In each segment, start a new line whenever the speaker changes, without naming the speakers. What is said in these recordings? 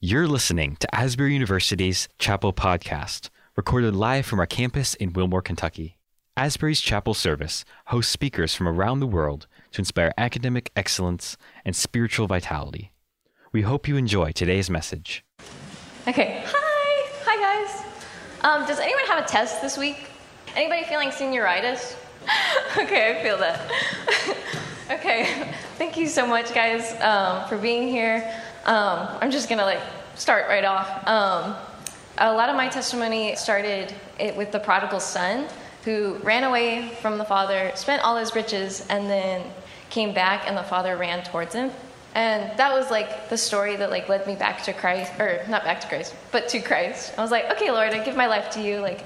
You're listening to Asbury University's Chapel Podcast, recorded live from our campus in Wilmore, Kentucky. Asbury's Chapel Service hosts speakers from around the world to inspire academic excellence and spiritual vitality. We hope you enjoy today's message.
Okay. Hi. Hi, guys. Um, does anyone have a test this week? Anybody feeling senioritis? okay, I feel that. okay. Thank you so much, guys, um, for being here. Um, I'm just gonna like start right off. Um, a lot of my testimony started it with the prodigal son who ran away from the father, spent all his riches, and then came back, and the father ran towards him. And that was like the story that like led me back to Christ, or not back to Christ, but to Christ. I was like, okay, Lord, I give my life to you. Like,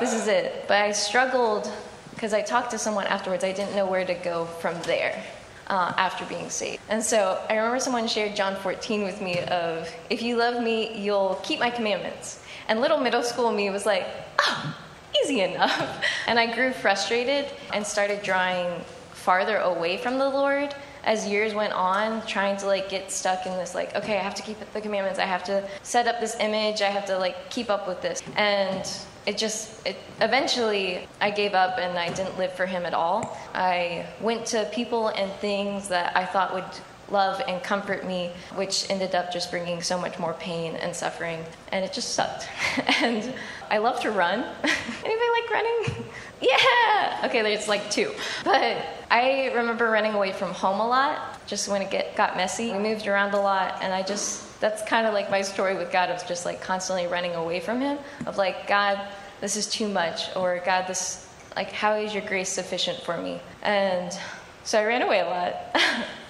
this is it. But I struggled because I talked to someone afterwards. I didn't know where to go from there uh, after being saved. And so I remember someone shared John 14 with me of, if you love me, you'll keep my commandments. And little middle school me was like, oh, easy enough. And I grew frustrated and started drawing farther away from the Lord as years went on trying to like get stuck in this like okay i have to keep the commandments i have to set up this image i have to like keep up with this. And it just it eventually i gave up and i didn't live for him at all. I went to people and things that i thought would love and comfort me which ended up just bringing so much more pain and suffering. And it just sucked. And i love to run. Anybody like running? Yeah! Okay there's like two. But i remember running away from home a lot just when it get, got messy. We moved around a lot and i just that's kind of like my story with god of just like constantly running away from him of like god this is too much or god this like how is your grace sufficient for me? And so i ran away a lot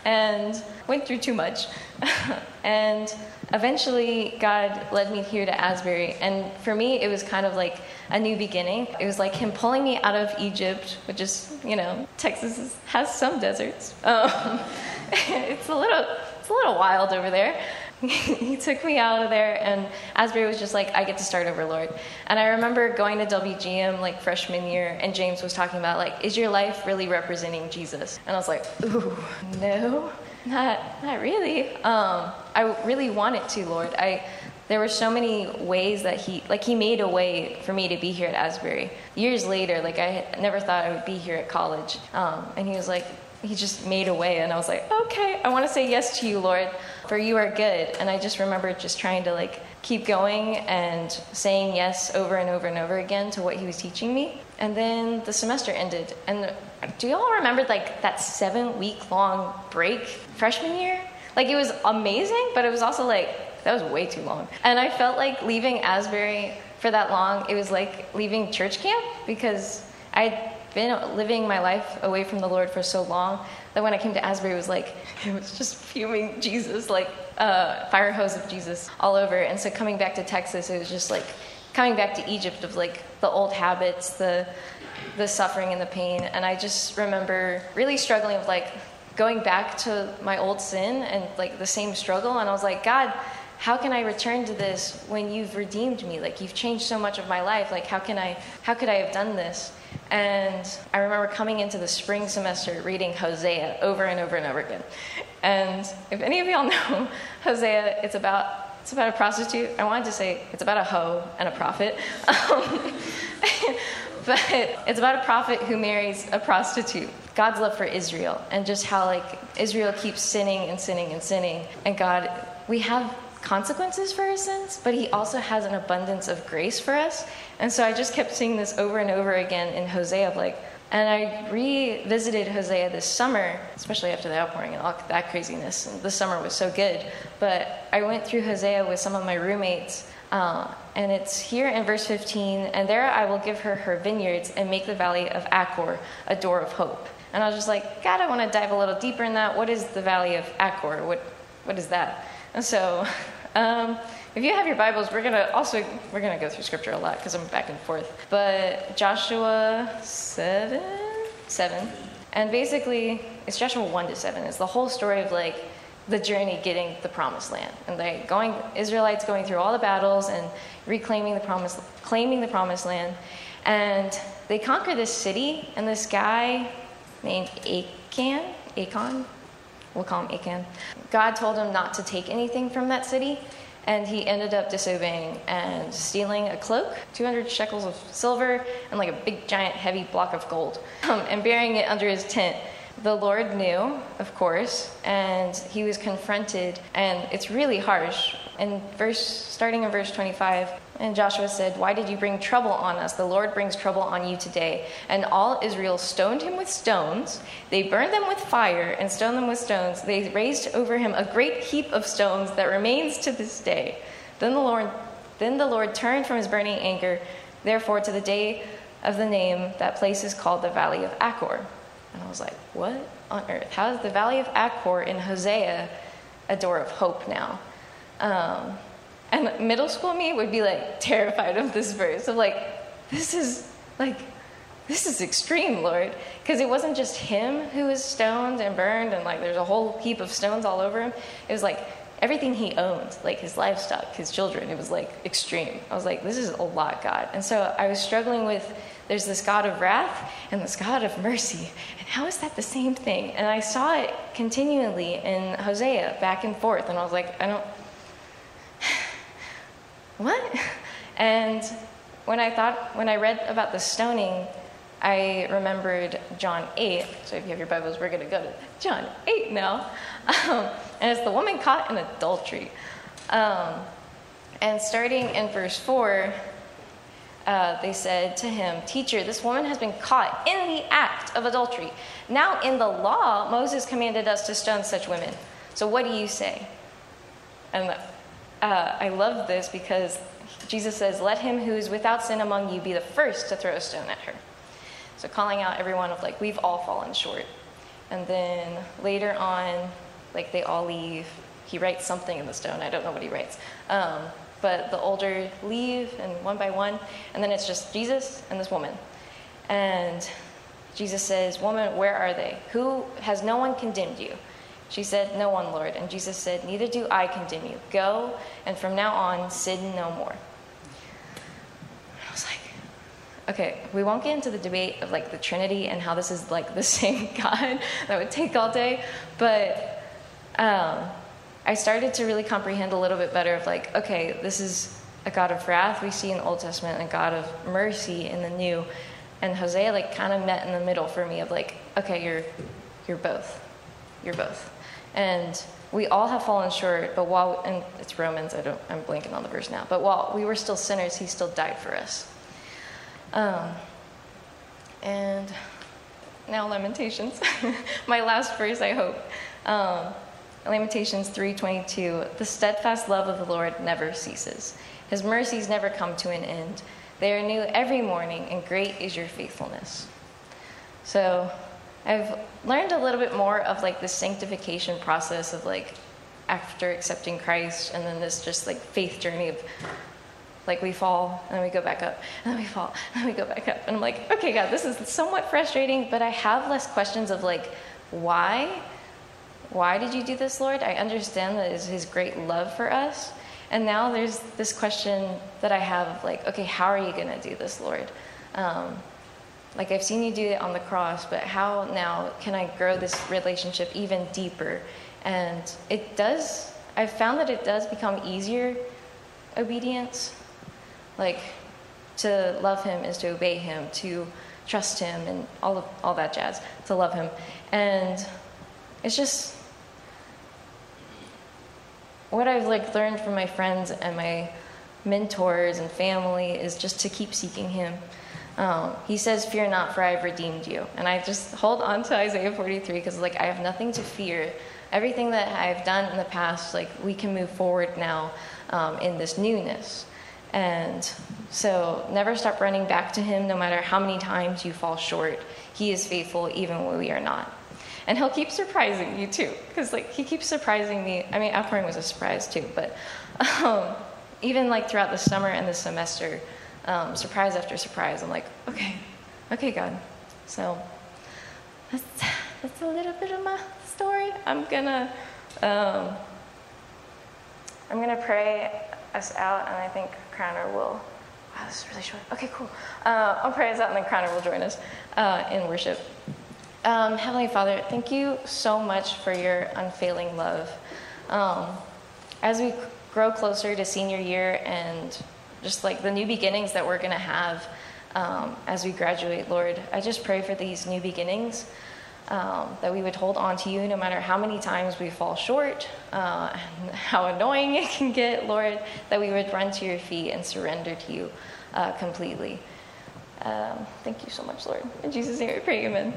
and went through too much. And eventually god led me here to asbury. And for me it was kind of like a new beginning. It was like him pulling me out of egypt which is you know texas has some deserts. Um, it's a little it's a little wild over there he took me out of there and asbury was just like i get to start over lord. And i remember going to wgm like freshman year and james was talking about like is your life really representing jesus? And i was like ooh no not not really. Um, i really wanted to lord. I there were so many ways that he like he made a way for me to be here at asbury. Years later like i never thought i would be here at college. Um, and he was like he just made a way and i was like okay i want to say yes to you lord for you are good. And i just remember just trying to like keep going and saying yes over and over and over again to what he was teaching me. And then the semester ended and do you all remember like that seven week long break freshman year? Like it was amazing but it was also like that was way too long. And i felt like leaving asbury for that long it was like leaving church camp because i been living my life away from the Lord for so long that when I came to Asbury, it was like, it was just fuming Jesus, like uh, fire hose of Jesus all over. And so coming back to Texas, it was just like coming back to Egypt of like the old habits, the, the suffering and the pain. And I just remember really struggling with like going back to my old sin and like the same struggle. And I was like, God, how can I return to this when you've redeemed me? Like you've changed so much of my life. Like how can I, how could I have done this? And I remember coming into the spring semester reading Hosea over and over and over again. And if any of y'all know Hosea, it's about it's about a prostitute. I wanted to say it's about a hoe and a prophet. Um, but it's about a prophet who marries a prostitute. God's love for Israel and just how like Israel keeps sinning and sinning and sinning. And God, we have consequences for our sins, but he also has an abundance of grace for us. And so I just kept seeing this over and over again in Hosea like, and I revisited Hosea this summer, especially after the outpouring and all that craziness. And the summer was so good. But I went through Hosea with some of my roommates, uh, and it's here in verse 15 and there I will give her her vineyards and make the valley of Achor a door of hope. And I was just like, God, I want to dive a little deeper in that. What is the valley of Achor? What, what is that? And so, um, if you have your Bibles, we're gonna also we're gonna go through Scripture a lot because I'm back and forth. But Joshua seven, seven, and basically it's Joshua one to seven. It's the whole story of like the journey getting the promised land and like going Israelites going through all the battles and reclaiming the promise claiming the promised land and they conquer this city and this guy named Achan Achan we'll call him Achan God told him not to take anything from that city and he ended up disobeying and stealing a cloak, 200 shekels of silver, and like a big, giant, heavy block of gold, um, and burying it under his tent. The Lord knew, of course, and he was confronted, and it's really harsh. In verse, starting in verse 25, and Joshua said, Why did you bring trouble on us? The Lord brings trouble on you today. And all Israel stoned him with stones. They burned them with fire and stoned them with stones. They raised over him a great heap of stones that remains to this day. Then the Lord, then the Lord turned from his burning anger. Therefore, to the day of the name, that place is called the Valley of Achor. And I was like, What on earth? How is the Valley of Achor in Hosea a door of hope now? Um, and middle school me would be like terrified of this verse of like, this is like, this is extreme, Lord. Because it wasn't just him who was stoned and burned and like there's a whole heap of stones all over him. It was like everything he owned, like his livestock, his children. It was like extreme. I was like, this is a lot, God. And so I was struggling with there's this God of wrath and this God of mercy. And how is that the same thing? And I saw it continually in Hosea back and forth. And I was like, I don't what? And when I thought, when I read about the stoning, I remembered John 8. So if you have your Bibles, we're going to go to John 8 now. Um, and it's the woman caught in adultery. Um, and starting in verse 4, uh, they said to him, Teacher, this woman has been caught in the act of adultery. Now, in the law, Moses commanded us to stone such women. So what do you say? And uh, I love this because Jesus says, Let him who is without sin among you be the first to throw a stone at her. So calling out everyone of like, we've all fallen short. And then later on, like they all leave. He writes something in the stone. I don't know what he writes. Um, but the older leave, and one by one, and then it's just Jesus and this woman. And Jesus says, Woman, where are they? Who has no one condemned you? She said, No one, Lord. And Jesus said, Neither do I condemn you. Go, and from now on, sin no more. I was like, okay, we won't get into the debate of like the Trinity and how this is like the same God. that would take all day. But um, I started to really comprehend a little bit better of like, okay, this is a God of wrath we see in the Old Testament and a God of mercy in the New. And Hosea like kind of met in the middle for me of like, okay, you're you're both. You're both. And we all have fallen short, but while, and it's Romans, I don't, I'm blanking on the verse now, but while we were still sinners, he still died for us. Um, and now Lamentations, my last verse, I hope. Um, Lamentations 3:22. The steadfast love of the Lord never ceases. His mercies never come to an end. They are new every morning, and great is your faithfulness. So I've learned a little bit more of like the sanctification process of like after accepting Christ and then this just like faith journey of like we fall and then we go back up and then we fall and then we go back up. And I'm like okay God this is somewhat frustrating but I have less questions of like why? Why did you do this Lord? I understand that is his great love for us. And now there's this question that I have of like okay how are you going to do this Lord? Um, like I've seen you do it on the cross, but how now can I grow this relationship even deeper? And it does, I've found that it does become easier obedience. Like to love him is to obey him, to trust him, and all of all that jazz. To love him, and it's just what I've like learned from my friends and my mentors and family is just to keep seeking him um, he says, Fear not, for I have redeemed you. And I just hold on to Isaiah 43 because, like, I have nothing to fear. Everything that I've done in the past, like, we can move forward now um, in this newness. And so, never stop running back to Him no matter how many times you fall short. He is faithful even when we are not. And He'll keep surprising you too, because, like, He keeps surprising me. I mean, outpouring was a surprise too, but um, even like throughout the summer and the semester, um, surprise after surprise. I'm like, okay, okay, God. So that's, that's a little bit of my story. I'm gonna um, I'm gonna pray us out, and I think Crowner will. Wow, this is really short. Okay, cool. Uh, I'll pray us out, and then Crowner will join us uh, in worship. Um, Heavenly Father, thank you so much for your unfailing love. Um, as we grow closer to senior year and just like the new beginnings that we're going to have um, as we graduate, Lord, I just pray for these new beginnings. Um, that we would hold on to you no matter how many times we fall short, uh, and how annoying it can get, Lord, that we would run to your feet and surrender to you uh, completely. Um, thank you so much, Lord. In Jesus' name we pray, amen.